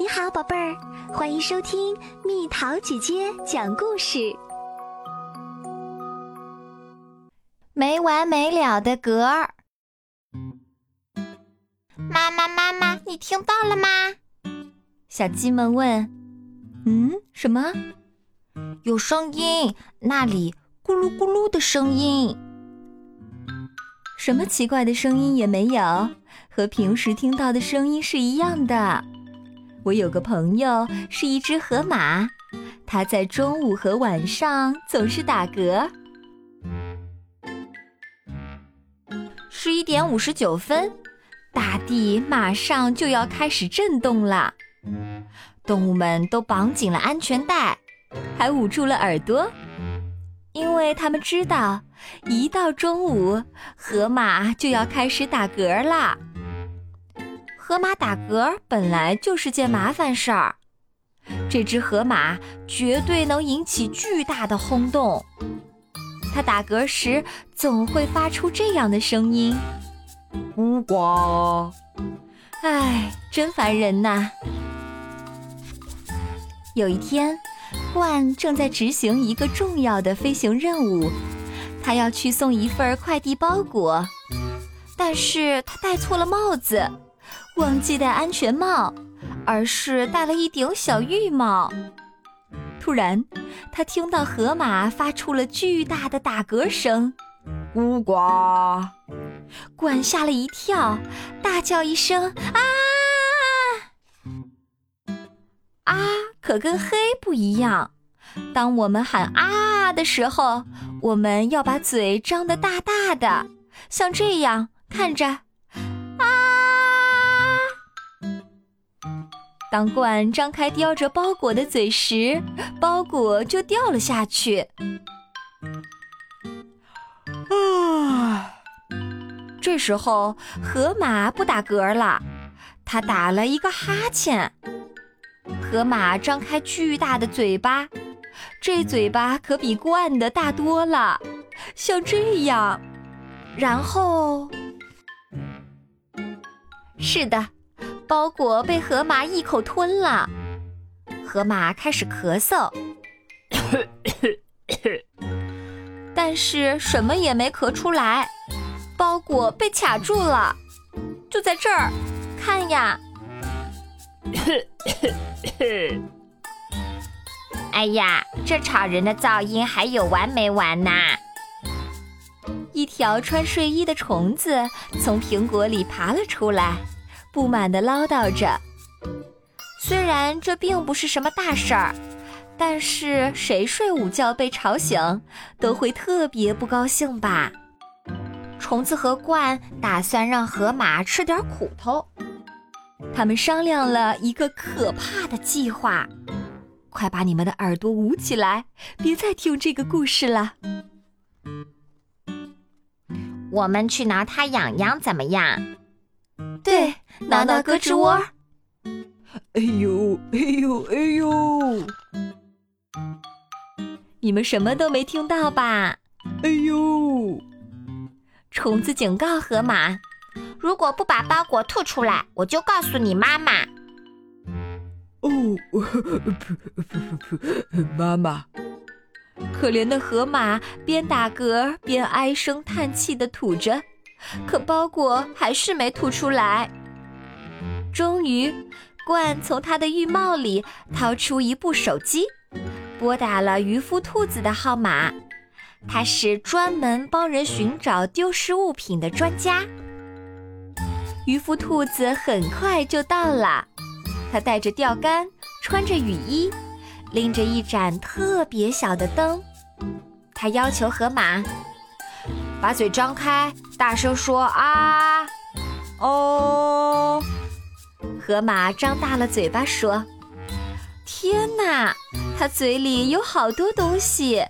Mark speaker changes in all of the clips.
Speaker 1: 你好，宝贝儿，欢迎收听蜜桃姐姐讲故事。
Speaker 2: 没完没了的嗝儿，
Speaker 3: 妈妈，妈妈，你听到了吗？
Speaker 2: 小鸡们问：“嗯，什么？
Speaker 3: 有声音，那里咕噜咕噜的声音。
Speaker 2: 什么奇怪的声音也没有，和平时听到的声音是一样的。”我有个朋友是一只河马，它在中午和晚上总是打嗝。十一点五十九分，大地马上就要开始震动了。动物们都绑紧了安全带，还捂住了耳朵，因为他们知道，一到中午，河马就要开始打嗝啦。河马打嗝本来就是件麻烦事儿，这只河马绝对能引起巨大的轰动。它打嗝时总会发出这样的声音：“
Speaker 4: 呜呱！”
Speaker 2: 唉，真烦人呐！有一天，冠正在执行一个重要的飞行任务，他要去送一份快递包裹，但是他戴错了帽子。忘记戴安全帽，而是戴了一顶小浴帽。突然，他听到河马发出了巨大的打嗝声，“
Speaker 4: 呜呱！”
Speaker 2: 管吓了一跳，大叫一声：“啊！”啊，可跟黑不一样。当我们喊“啊”的时候，我们要把嘴张得大大的，像这样，看着。当罐张开叼着包裹的嘴时，包裹就掉了下去。啊！这时候河马不打嗝了，它打了一个哈欠。河马张开巨大的嘴巴，这嘴巴可比罐的大多了，像这样。然后，是的。包裹被河马一口吞了，河马开始咳嗽，但是什么也没咳出来。包裹被卡住了，就在这儿，看呀！
Speaker 3: 哎呀，这吵人的噪音还有完没完呐？
Speaker 2: 一条穿睡衣的虫子从苹果里爬了出来。不满地唠叨着，虽然这并不是什么大事儿，但是谁睡午觉被吵醒，都会特别不高兴吧？虫子和鹳打算让河马吃点苦头，他们商量了一个可怕的计划。快把你们的耳朵捂起来，别再听这个故事了。
Speaker 3: 我们去挠它痒痒，怎么样？
Speaker 2: 对，挠挠胳肢窝。
Speaker 4: 哎呦，哎呦，哎呦！
Speaker 2: 你们什么都没听到吧？
Speaker 4: 哎呦！
Speaker 2: 虫子警告河马：“
Speaker 3: 如果不把包裹吐出来，我就告诉你妈妈。”
Speaker 4: 哦，妈妈！
Speaker 2: 可怜的河马边打嗝边唉声叹气的吐着。可包裹还是没吐出来。终于，罐从他的浴帽里掏出一部手机，拨打了渔夫兔子的号码。他是专门帮人寻找丢失物品的专家。渔夫兔子很快就到了，他带着钓竿，穿着雨衣，拎着一盏特别小的灯。他要求河马。把嘴张开，大声说啊！哦，河马张大了嘴巴说：“天哪，它嘴里有好多东西。”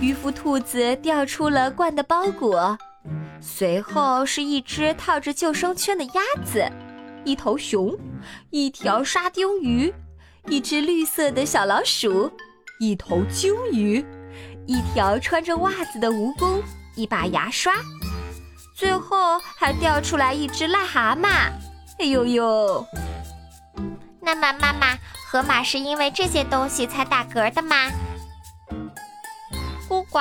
Speaker 2: 渔夫兔子掉出了罐的包裹，随后是一只套着救生圈的鸭子，一头熊，一条沙丁鱼，一只绿色的小老鼠，一头鲸鱼，一条穿着袜子的蜈蚣。一把牙刷，最后还掉出来一只癞蛤蟆。哎呦呦！
Speaker 3: 那么，妈妈，河马是因为这些东西才打嗝的吗？孤呱，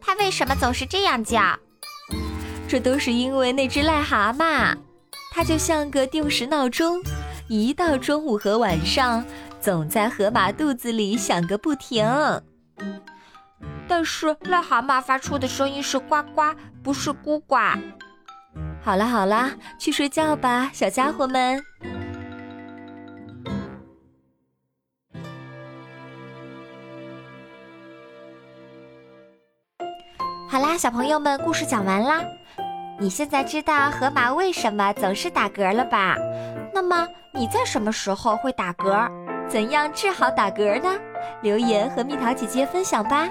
Speaker 3: 它为什么总是这样叫？
Speaker 2: 这都是因为那只癞蛤蟆，它就像个定时闹钟，一到中午和晚上，总在河马肚子里响个不停。
Speaker 3: 但是癞蛤蟆发出的声音是呱呱，不是咕呱。
Speaker 2: 好了好了，去睡觉吧，小家伙们。
Speaker 3: 好啦，小朋友们，故事讲完啦。你现在知道河马为什么总是打嗝了吧？那么你在什么时候会打嗝？
Speaker 2: 怎样治好打嗝呢？留言和蜜桃姐姐分享吧。